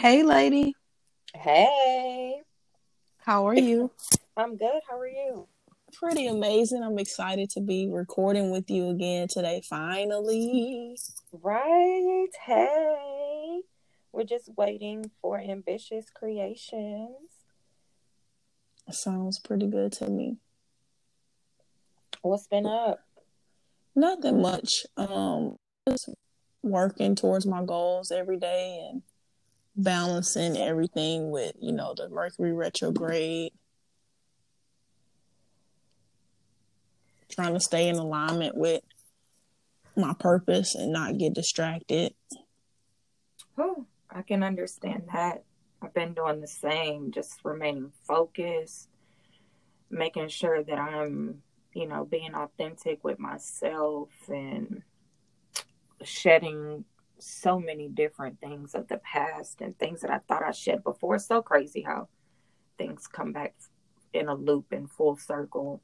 Hey, lady. Hey. How are you? I'm good. How are you? Pretty amazing. I'm excited to be recording with you again today, finally. Right. Hey. We're just waiting for ambitious creations. Sounds pretty good to me. What's been up? Nothing much. Um, just working towards my goals every day and balancing everything with, you know, the Mercury retrograde. Trying to stay in alignment with my purpose and not get distracted. Oh, I can understand that. I've been doing the same, just remaining focused, making sure that I'm, you know, being authentic with myself and shedding so many different things of the past and things that I thought I shed before. It's so crazy how things come back in a loop and full circle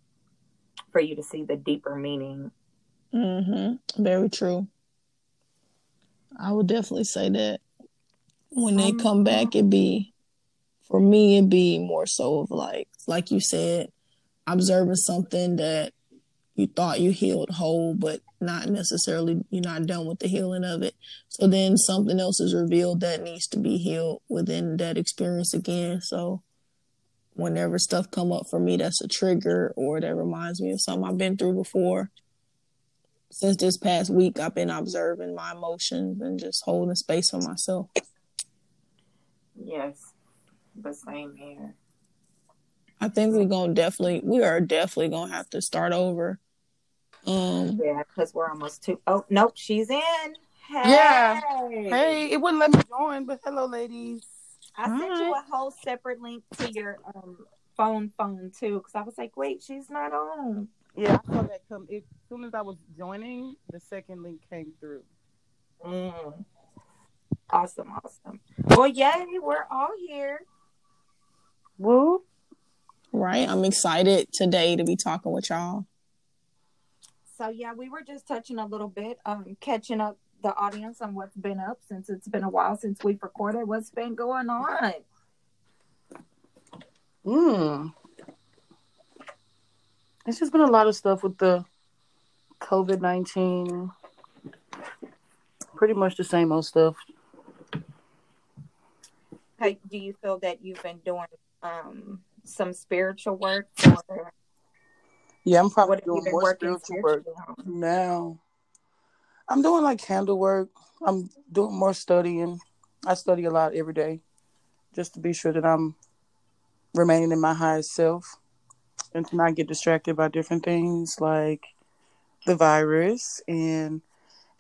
for you to see the deeper meaning. Mm-hmm. Very true. I would definitely say that when they come back, it be for me. It be more so of like, like you said, observing something that you thought you healed whole, but not necessarily you're not done with the healing of it. So then something else is revealed that needs to be healed within that experience again. So whenever stuff come up for me that's a trigger or that reminds me of something I've been through before. Since this past week I've been observing my emotions and just holding space for myself. Yes. The same here. I think we're gonna definitely we are definitely gonna have to start over yeah, because we're almost two. Oh, nope, she's in. Hey. Yeah. Hey, it wouldn't let me join, but hello, ladies. I Hi. sent you a whole separate link to your um phone phone too, because I was like, wait, she's not on. Yeah, I saw that come. As soon as I was joining, the second link came through. Mm. Awesome, awesome. Well, yay, we're all here. Woo. Right. I'm excited today to be talking with y'all so yeah, we were just touching a little bit, um, catching up the audience on what's been up since it's been a while since we've recorded. What's been going on? Hmm. It's just been a lot of stuff with the COVID nineteen. Pretty much the same old stuff. Hey, do you feel that you've been doing um, some spiritual work or yeah, I'm probably doing more spiritual work now. I'm doing like candle work. I'm doing more studying. I study a lot every day just to be sure that I'm remaining in my highest self and to not get distracted by different things like the virus and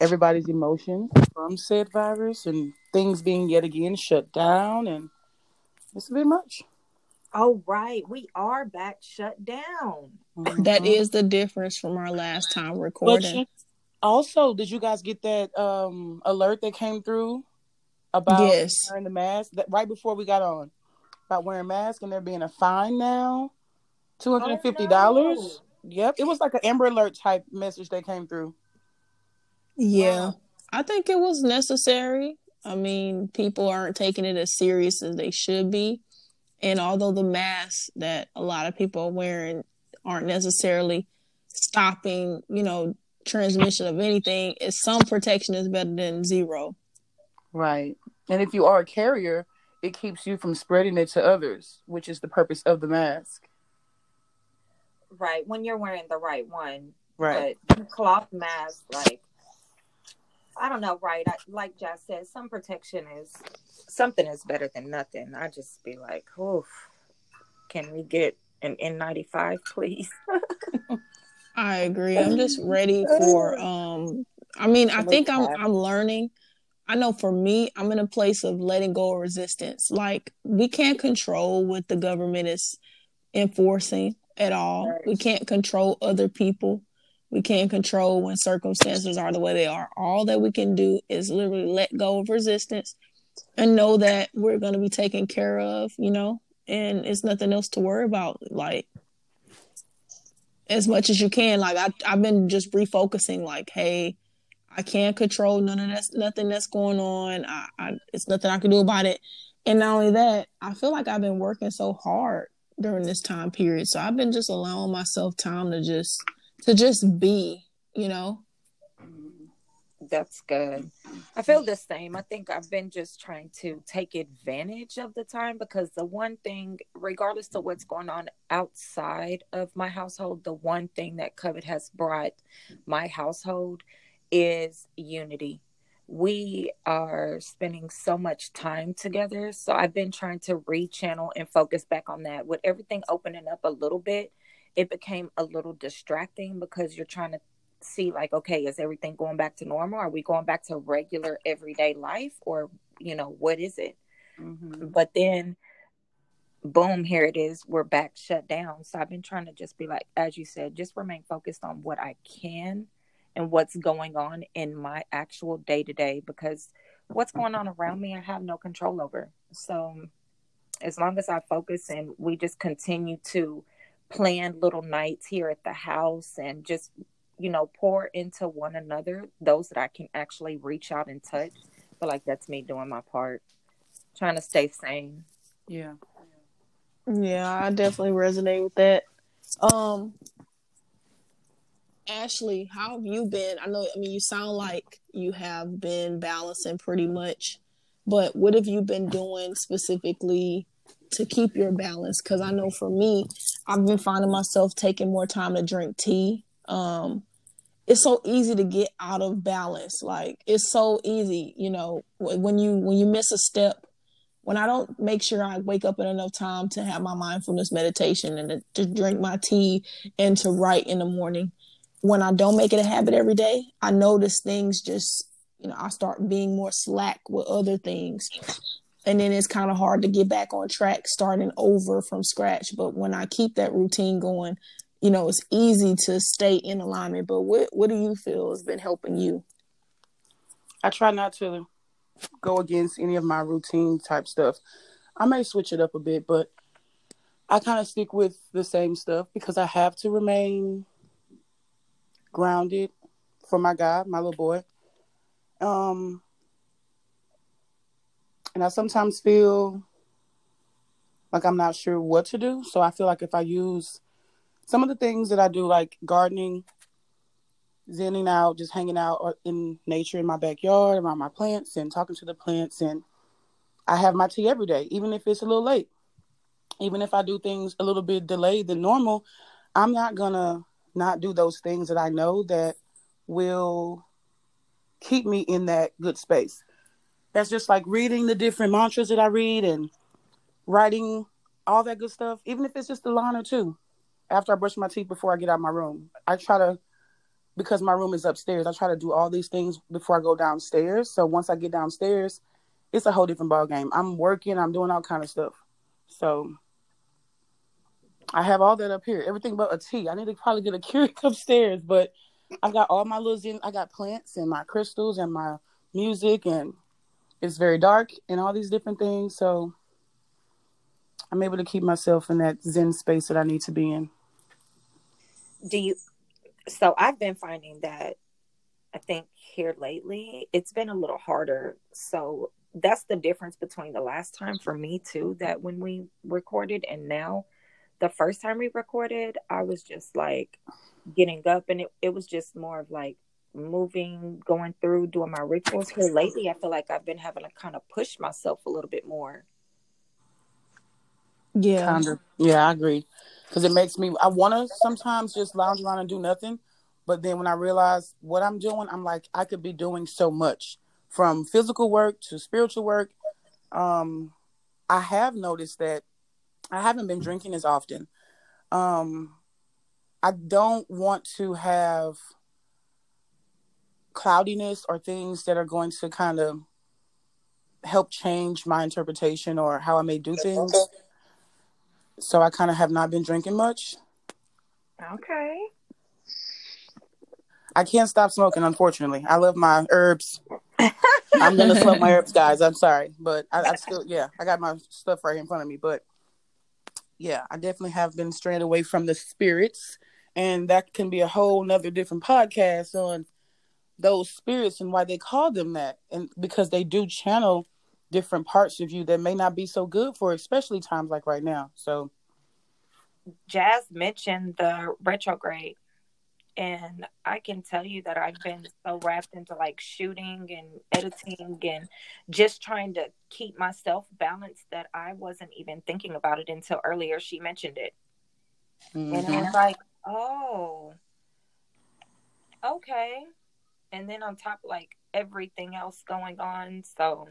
everybody's emotions from said virus and things being yet again shut down and it's a bit much. Oh right, we are back shut down. Mm-hmm. That is the difference from our last time recording. also, did you guys get that um alert that came through about yes. wearing the mask that right before we got on about wearing masks and there being a fine now, two hundred and fifty dollars. Oh, no. Yep, it was like an Amber Alert type message that came through. Yeah, wow. I think it was necessary. I mean, people aren't taking it as serious as they should be. And although the masks that a lot of people are wearing aren't necessarily stopping, you know, transmission of anything, is some protection is better than zero. Right. And if you are a carrier, it keeps you from spreading it to others, which is the purpose of the mask. Right. When you're wearing the right one. Right. But cloth mask, like I don't know, right? I, like Jess said, some protection is something is better than nothing. I just be like, oof, can we get an N95, please? I agree. I'm just ready for. um I mean, I think I'm I'm learning. I know for me, I'm in a place of letting go of resistance. Like we can't control what the government is enforcing at all. Right. We can't control other people. We can't control when circumstances are the way they are. All that we can do is literally let go of resistance and know that we're going to be taken care of, you know, and it's nothing else to worry about. Like, as much as you can. Like, I, I've been just refocusing, like, hey, I can't control none of that, nothing that's going on. I, I, it's nothing I can do about it. And not only that, I feel like I've been working so hard during this time period. So I've been just allowing myself time to just to just be, you know. That's good. I feel the same. I think I've been just trying to take advantage of the time because the one thing, regardless of what's going on outside of my household, the one thing that COVID has brought my household is unity we are spending so much time together. So I've been trying to rechannel and focus back on that. With everything opening up a little bit, it became a little distracting because you're trying to see like okay is everything going back to normal? Are we going back to regular everyday life? Or you know what is it? Mm-hmm. but then boom here it is. We're back shut down. So i've been trying to just be like as you said just remain focused on what i can and what's going on in my actual day to day because what's going on around me, I have no control over. So, as long as I focus and we just continue to plan little nights here at the house and just, you know, pour into one another, those that I can actually reach out and touch, I feel like that's me doing my part, trying to stay sane. Yeah. Yeah, I definitely resonate with that. Um, Ashley, how have you been? I know, I mean, you sound like you have been balancing pretty much, but what have you been doing specifically to keep your balance? Because I know for me, I've been finding myself taking more time to drink tea. Um, it's so easy to get out of balance. Like it's so easy, you know, when you when you miss a step. When I don't make sure I wake up in enough time to have my mindfulness meditation and to, to drink my tea and to write in the morning, when I don't make it a habit every day, I notice things just, you know, I start being more slack with other things. And then it's kind of hard to get back on track starting over from scratch. But when I keep that routine going, you know, it's easy to stay in alignment. But what what do you feel has been helping you? I try not to go against any of my routine type stuff. I may switch it up a bit, but I kind of stick with the same stuff because I have to remain grounded for my guy, my little boy. Um, and I sometimes feel like I'm not sure what to do. So I feel like if I use some of the things that I do, like gardening, zenning out, just hanging out in nature in my backyard, around my plants, and talking to the plants, and I have my tea every day, even if it's a little late. Even if I do things a little bit delayed than normal, I'm not gonna not do those things that I know that will keep me in that good space. That's just like reading the different mantras that I read and writing all that good stuff, even if it's just a line or two after I brush my teeth before I get out of my room. I try to, because my room is upstairs, I try to do all these things before I go downstairs. So once I get downstairs, it's a whole different ball game. I'm working, I'm doing all kind of stuff. So I have all that up here. Everything but a tea. I need to probably get a Keurig upstairs, but I got all my little zen. I got plants and my crystals and my music, and it's very dark and all these different things. So I'm able to keep myself in that zen space that I need to be in. Do you? So I've been finding that I think here lately it's been a little harder. So that's the difference between the last time for me too. That when we recorded and now the first time we recorded, I was just like getting up and it, it was just more of like moving, going through, doing my rituals. Here lately, I feel like I've been having to kind of push myself a little bit more. Yeah. Kind of. Yeah, I agree. Because it makes me, I want to sometimes just lounge around and do nothing. But then when I realize what I'm doing, I'm like, I could be doing so much from physical work to spiritual work. Um, I have noticed that I haven't been drinking as often. Um, I don't want to have cloudiness or things that are going to kind of help change my interpretation or how I may do things. So I kind of have not been drinking much. Okay. I can't stop smoking, unfortunately. I love my herbs. I'm gonna smoke my herbs, guys. I'm sorry, but I, I still, yeah, I got my stuff right in front of me. But yeah, I definitely have been straying away from the spirits. And that can be a whole nother different podcast on those spirits and why they call them that. And because they do channel different parts of you that may not be so good for especially times like right now. So Jazz mentioned the retrograde and I can tell you that I've been so wrapped into like shooting and editing and just trying to keep myself balanced that I wasn't even thinking about it until earlier she mentioned it. Mm-hmm. And I was like, oh, okay. And then on top, like everything else going on. So,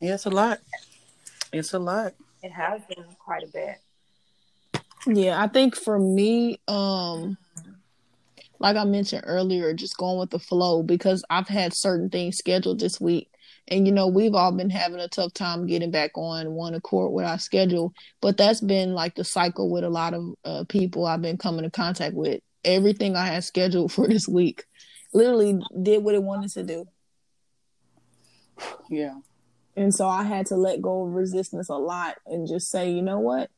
yeah, it's a lot. It's a lot. It has been quite a bit. Yeah, I think for me, um, like I mentioned earlier, just going with the flow because I've had certain things scheduled this week. And you know, we've all been having a tough time getting back on one accord with our schedule. But that's been like the cycle with a lot of uh, people I've been coming in contact with. Everything I had scheduled for this week literally did what it wanted to do. Yeah. And so I had to let go of resistance a lot and just say, you know what?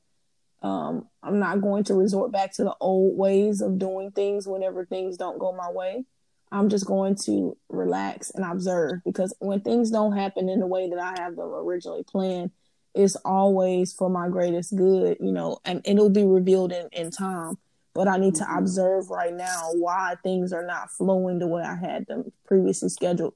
Um, I'm not going to resort back to the old ways of doing things whenever things don't go my way. I'm just going to relax and observe because when things don't happen in the way that I have them originally planned, it's always for my greatest good, you know, and, and it'll be revealed in, in time. But I need to mm-hmm. observe right now why things are not flowing the way I had them previously scheduled.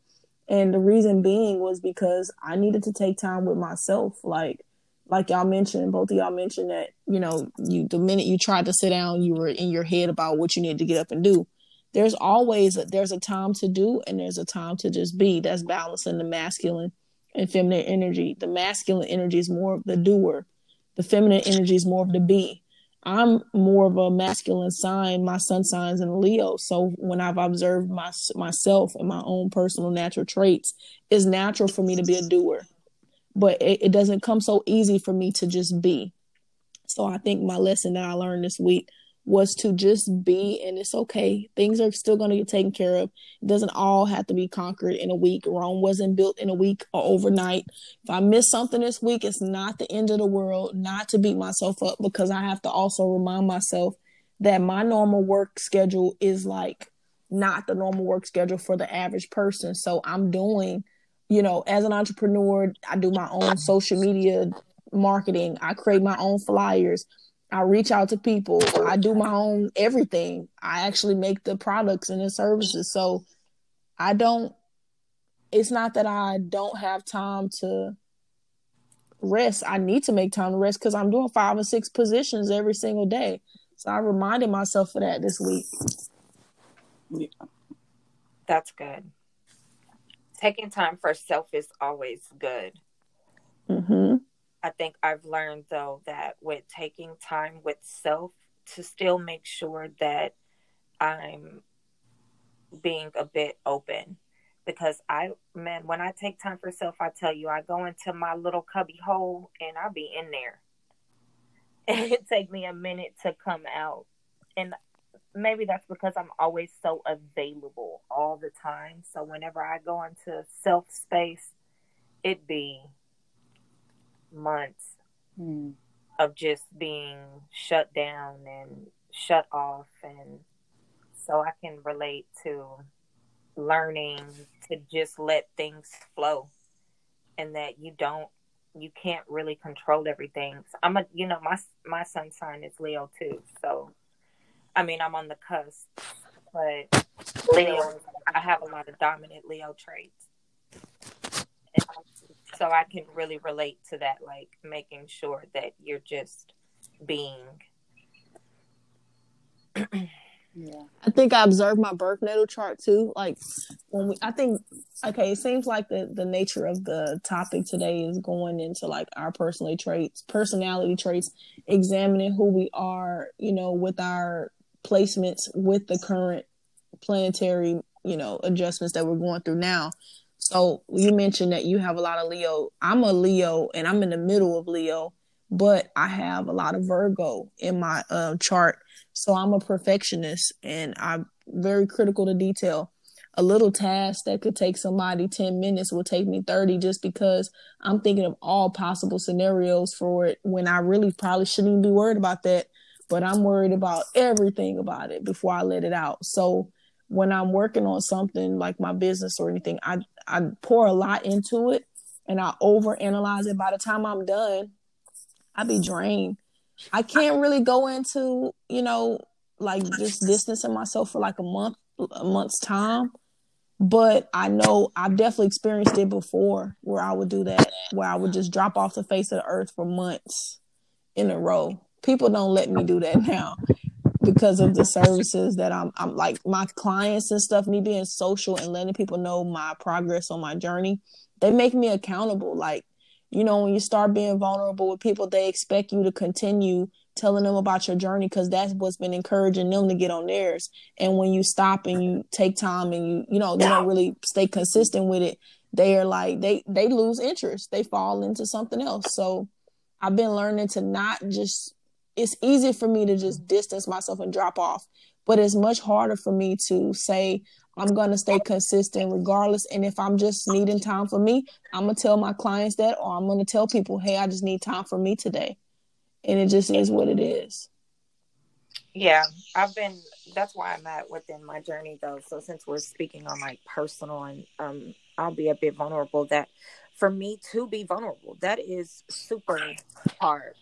And the reason being was because I needed to take time with myself. Like, like y'all mentioned, both of y'all mentioned that, you know, you the minute you tried to sit down, you were in your head about what you need to get up and do. There's always a, there's a time to do and there's a time to just be. That's balancing the masculine and feminine energy. The masculine energy is more of the doer. The feminine energy is more of the be. I'm more of a masculine sign. My sun signs in Leo. So when I've observed my, myself and my own personal natural traits, it's natural for me to be a doer but it, it doesn't come so easy for me to just be. So I think my lesson that I learned this week was to just be and it's okay. Things are still going to get taken care of. It doesn't all have to be conquered in a week. Rome wasn't built in a week or overnight. If I miss something this week, it's not the end of the world, not to beat myself up because I have to also remind myself that my normal work schedule is like not the normal work schedule for the average person. So I'm doing you know, as an entrepreneur, I do my own social media marketing. I create my own flyers. I reach out to people. I do my own everything. I actually make the products and the services. So I don't it's not that I don't have time to rest. I need to make time to rest because I'm doing five or six positions every single day. So I reminded myself of that this week. Yeah. That's good taking time for self is always good. Mm-hmm. I think I've learned though that with taking time with self to still make sure that I'm being a bit open because I man when I take time for self I tell you I go into my little cubby hole and I'll be in there. And it take me a minute to come out. And maybe that's because I'm always so available all the time. So whenever I go into self space, it be months mm. of just being shut down and shut off and so I can relate to learning to just let things flow and that you don't you can't really control everything. So I'm a you know my my sun sign is Leo too. So I mean, I'm on the cusp, but Leo, I have a lot of dominant Leo traits. And so I can really relate to that, like making sure that you're just being. yeah. I think I observed my birth natal chart too. Like when we, I think, okay, it seems like the, the nature of the topic today is going into like our personality traits, personality traits, examining who we are, you know, with our placements with the current planetary, you know, adjustments that we're going through now. So you mentioned that you have a lot of Leo. I'm a Leo and I'm in the middle of Leo, but I have a lot of Virgo in my uh, chart. So I'm a perfectionist and I'm very critical to detail. A little task that could take somebody 10 minutes will take me 30 just because I'm thinking of all possible scenarios for it when I really probably shouldn't even be worried about that but I'm worried about everything about it before I let it out. So when I'm working on something like my business or anything, I I pour a lot into it and I overanalyze it, by the time I'm done, I be drained. I can't really go into, you know, like just distancing myself for like a month, a month's time. But I know I've definitely experienced it before where I would do that, where I would just drop off the face of the earth for months in a row. People don't let me do that now because of the services that I'm I'm like my clients and stuff, me being social and letting people know my progress on my journey, they make me accountable. Like, you know, when you start being vulnerable with people, they expect you to continue telling them about your journey because that's what's been encouraging them to get on theirs. And when you stop and you take time and you, you know, you don't really stay consistent with it, they are like they they lose interest. They fall into something else. So I've been learning to not just it's easy for me to just distance myself and drop off, but it's much harder for me to say I'm going to stay consistent regardless. And if I'm just needing time for me, I'm going to tell my clients that, or I'm going to tell people, hey, I just need time for me today. And it just is what it is. Yeah, I've been, that's why I'm at within my journey though. So since we're speaking on like personal and um, I'll be a bit vulnerable that for me to be vulnerable, that is super hard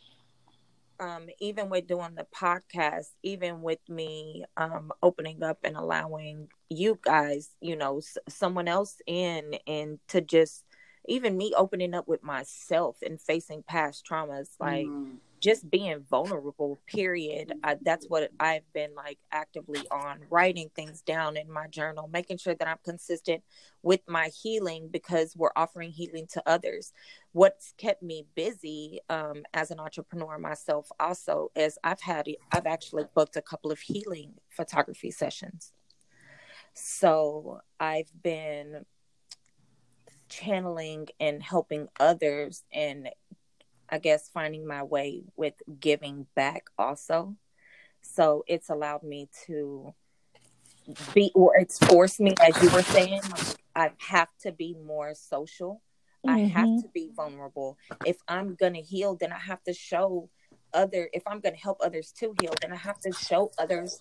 um, even with doing the podcast, even with me um, opening up and allowing you guys, you know, s- someone else in and to just even me opening up with myself and facing past traumas, like mm just being vulnerable period. Uh, that's what i've been like actively on writing things down in my journal making sure that i'm consistent with my healing because we're offering healing to others. What's kept me busy um, as an entrepreneur myself also is i've had i've actually booked a couple of healing photography sessions. So i've been channeling and helping others and I guess, finding my way with giving back also. So it's allowed me to be, or it's forced me, as you were saying, I have to be more social. Mm-hmm. I have mm-hmm. to be vulnerable. If I'm going to heal, then I have to show other, if I'm going to help others to heal, then I have to show others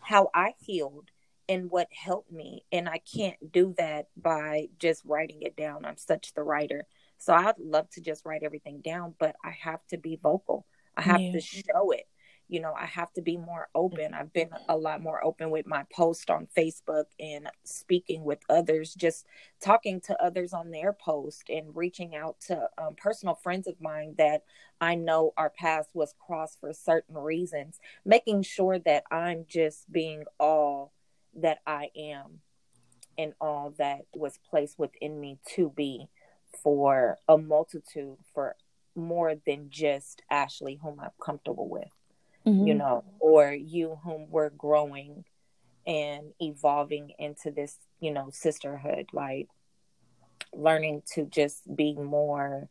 how I healed and what helped me. And I can't do that by just writing it down. I'm such the writer. So I'd love to just write everything down, but I have to be vocal. I have yeah. to show it. You know, I have to be more open. I've been a lot more open with my post on Facebook and speaking with others, just talking to others on their post and reaching out to um, personal friends of mine that I know our paths was crossed for certain reasons, making sure that I'm just being all that I am and all that was placed within me to be for a multitude for more than just Ashley, whom I'm comfortable with, mm-hmm. you know, or you, whom we're growing and evolving into this, you know, sisterhood, like learning to just be more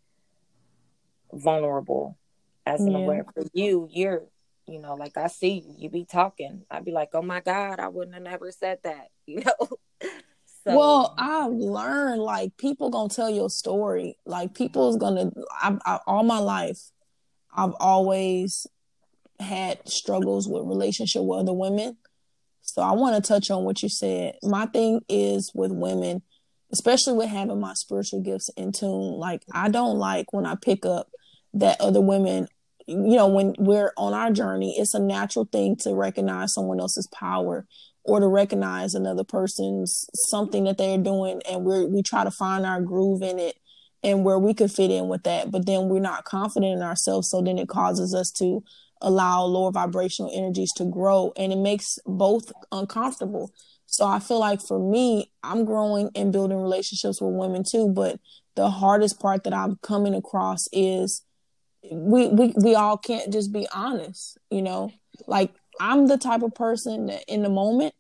vulnerable as an yeah. aware for you. You're, you know, like I see you, you be talking. I'd be like, oh my God, I wouldn't have never said that, you know. So. Well, I've learned like people gonna tell your story. Like people's gonna. I, I, all my life, I've always had struggles with relationship with other women. So I want to touch on what you said. My thing is with women, especially with having my spiritual gifts in tune. Like I don't like when I pick up that other women you know when we're on our journey it's a natural thing to recognize someone else's power or to recognize another person's something that they're doing and we we try to find our groove in it and where we could fit in with that but then we're not confident in ourselves so then it causes us to allow lower vibrational energies to grow and it makes both uncomfortable. So i feel like for me i'm growing and building relationships with women too but the hardest part that i'm coming across is we we, we all can't just be honest you know? Like I'm the type of person that in the moment,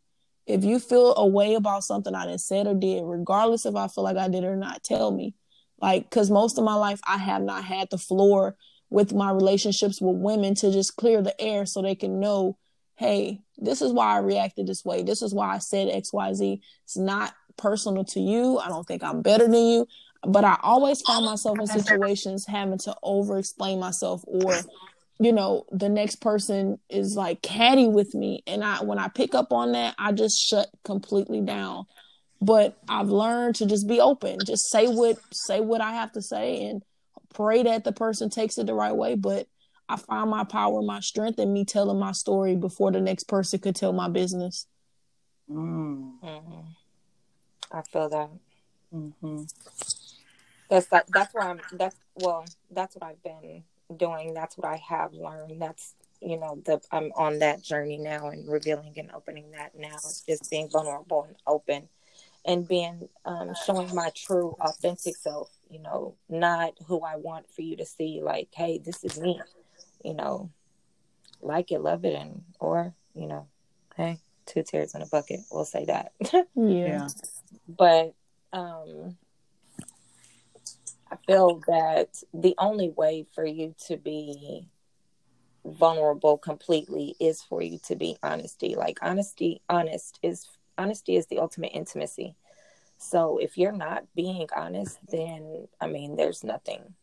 if you feel a way about something I didn't said or did, regardless if I feel like I did or not, tell me. Like, because most of my life I have not had the floor with my relationships with women to just clear the air so they can know, hey, this is why I reacted this way. This is why I said XYZ. It's not personal to you. I don't think I'm better than you. But I always find myself in situations having to over explain myself or you know the next person is like catty with me and i when i pick up on that i just shut completely down but I've learned to just be open, just say what say what I have to say, and pray that the person takes it the right way. But I find my power, my strength in me telling my story before the next person could tell my business. Mm. Mm-hmm. I feel that. Mm-hmm. That's that. That's what I'm. That's well. That's what I've been doing. That's what I have learned. That's you know the I'm on that journey now and revealing and opening that now. It's just being vulnerable and open, and being um, showing my true authentic self. You know, not who I want for you to see. Like, hey, this is me. You know, like it, love it, and or you know, hey, two tears in a bucket. We'll say that. yeah. But um I feel that the only way for you to be vulnerable completely is for you to be honesty. Like honesty, honest is honesty is the ultimate intimacy. So if you're not being honest, then I mean, there's nothing.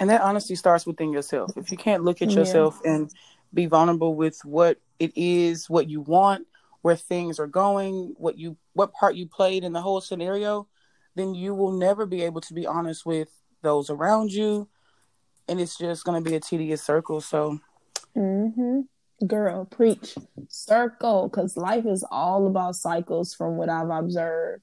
And that honesty starts within yourself. If you can't look at yourself yeah. and be vulnerable with what it is, what you want, where things are going, what you what part you played in the whole scenario, then you will never be able to be honest with those around you. And it's just going to be a tedious circle. So hmm girl preach. Circle because life is all about cycles from what i've observed.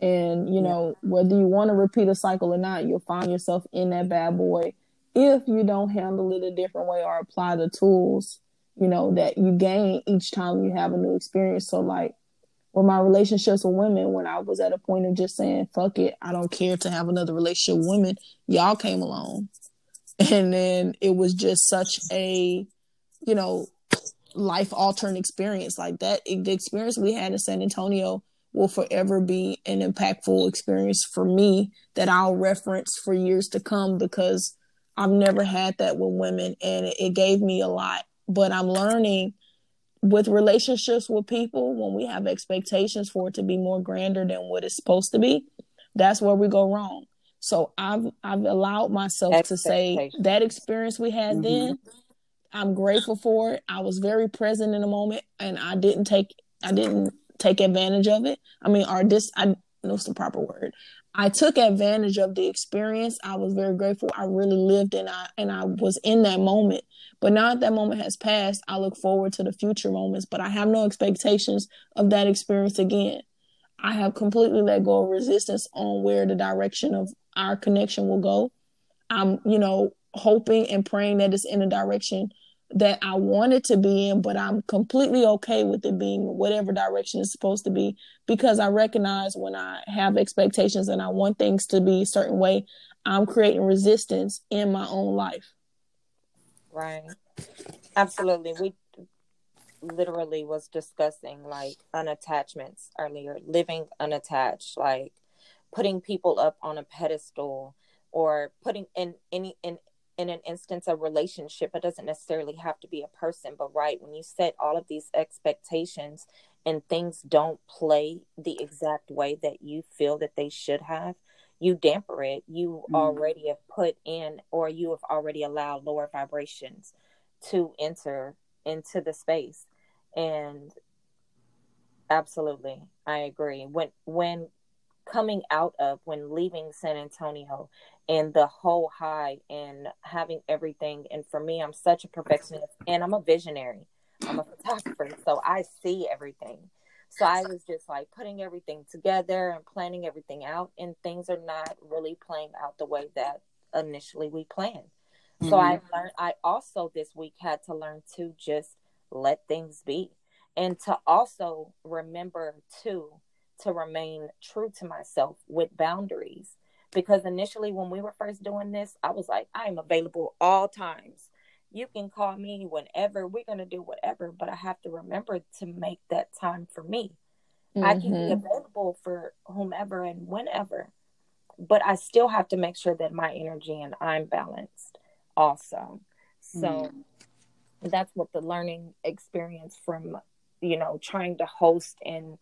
And you know yeah. whether you want to repeat a cycle or not you'll find yourself in that bad boy if you don't handle it a different way or apply the tools you know that you gain each time you have a new experience. So like with my relationships with women when I was at a point of just saying, fuck it, I don't care to have another relationship with women, y'all came along. And then it was just such a, you know, life altering experience like that. The experience we had in San Antonio will forever be an impactful experience for me that I'll reference for years to come because I've never had that with women and it gave me a lot. But I'm learning with relationships with people when we have expectations for it to be more grander than what it's supposed to be that's where we go wrong. So i've i've allowed myself to say that experience we had mm-hmm. then i'm grateful for it. I was very present in the moment and i didn't take i didn't take advantage of it. I mean or this i know the proper word I took advantage of the experience. I was very grateful. I really lived and I and I was in that moment. But now that that moment has passed, I look forward to the future moments. But I have no expectations of that experience again. I have completely let go of resistance on where the direction of our connection will go. I'm, you know, hoping and praying that it's in a direction that I wanted to be in, but I'm completely okay with it being whatever direction it's supposed to be because I recognize when I have expectations and I want things to be a certain way, I'm creating resistance in my own life. Right. Absolutely. We literally was discussing like unattachments earlier, living unattached, like putting people up on a pedestal or putting in any in in an instance a relationship it doesn't necessarily have to be a person but right when you set all of these expectations and things don't play the exact way that you feel that they should have you damper it. You mm. already have put in or you have already allowed lower vibrations to enter into the space. And absolutely i agree. When when coming out of when leaving san antonio and the whole high and having everything and for me i'm such a perfectionist and i'm a visionary i'm a photographer so i see everything so I was just like putting everything together and planning everything out, and things are not really playing out the way that initially we planned. Mm-hmm. So I learned, I also this week had to learn to just let things be and to also remember to to remain true to myself with boundaries because initially when we were first doing this i was like i'm available all times you can call me whenever we're going to do whatever but i have to remember to make that time for me mm-hmm. i can be mm-hmm. available for whomever and whenever but i still have to make sure that my energy and i'm balanced also so mm-hmm. that's what the learning experience from you know trying to host and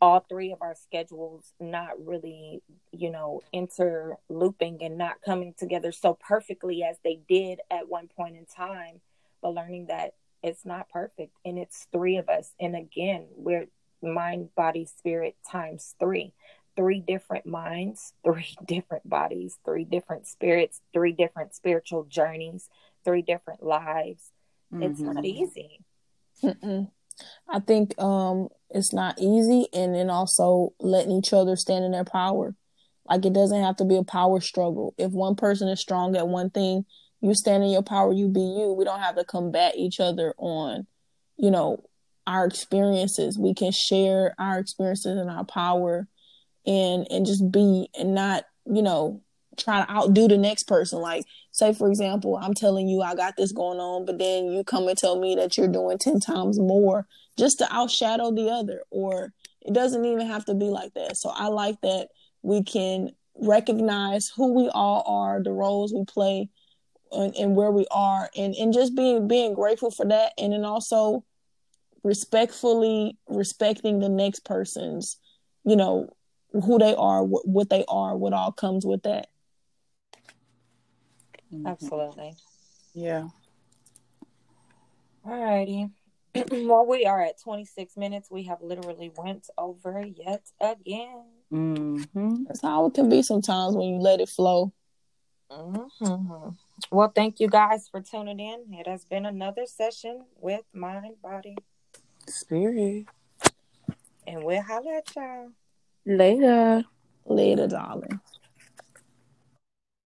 all three of our schedules not really, you know, interlooping and not coming together so perfectly as they did at one point in time, but learning that it's not perfect and it's three of us. And again, we're mind, body, spirit times three. Three different minds, three different bodies, three different spirits, three different spiritual journeys, three different lives. Mm-hmm. It's not mm-hmm. easy. Mm-mm. I think um, it's not easy, and then also letting each other stand in their power. Like it doesn't have to be a power struggle. If one person is strong at one thing, you stand in your power, you be you. We don't have to combat each other on, you know, our experiences. We can share our experiences and our power and and just be and not, you know, try to outdo the next person. Like, say for example, I'm telling you I got this going on, but then you come and tell me that you're doing ten times more just to outshadow the other. Or it doesn't even have to be like that. So I like that we can recognize who we all are, the roles we play, and, and where we are, and and just being being grateful for that, and then also respectfully respecting the next person's, you know, who they are, what they are, what all comes with that. Mm-hmm. Absolutely. Yeah. All righty. well, we are at 26 minutes. We have literally went over yet again. Mm-hmm. That's how it can be sometimes when you let it flow. Mm-hmm. Well, thank you guys for tuning in. It has been another session with Mind, Body, Spirit. And we'll holler at y'all. Later. Later, darling.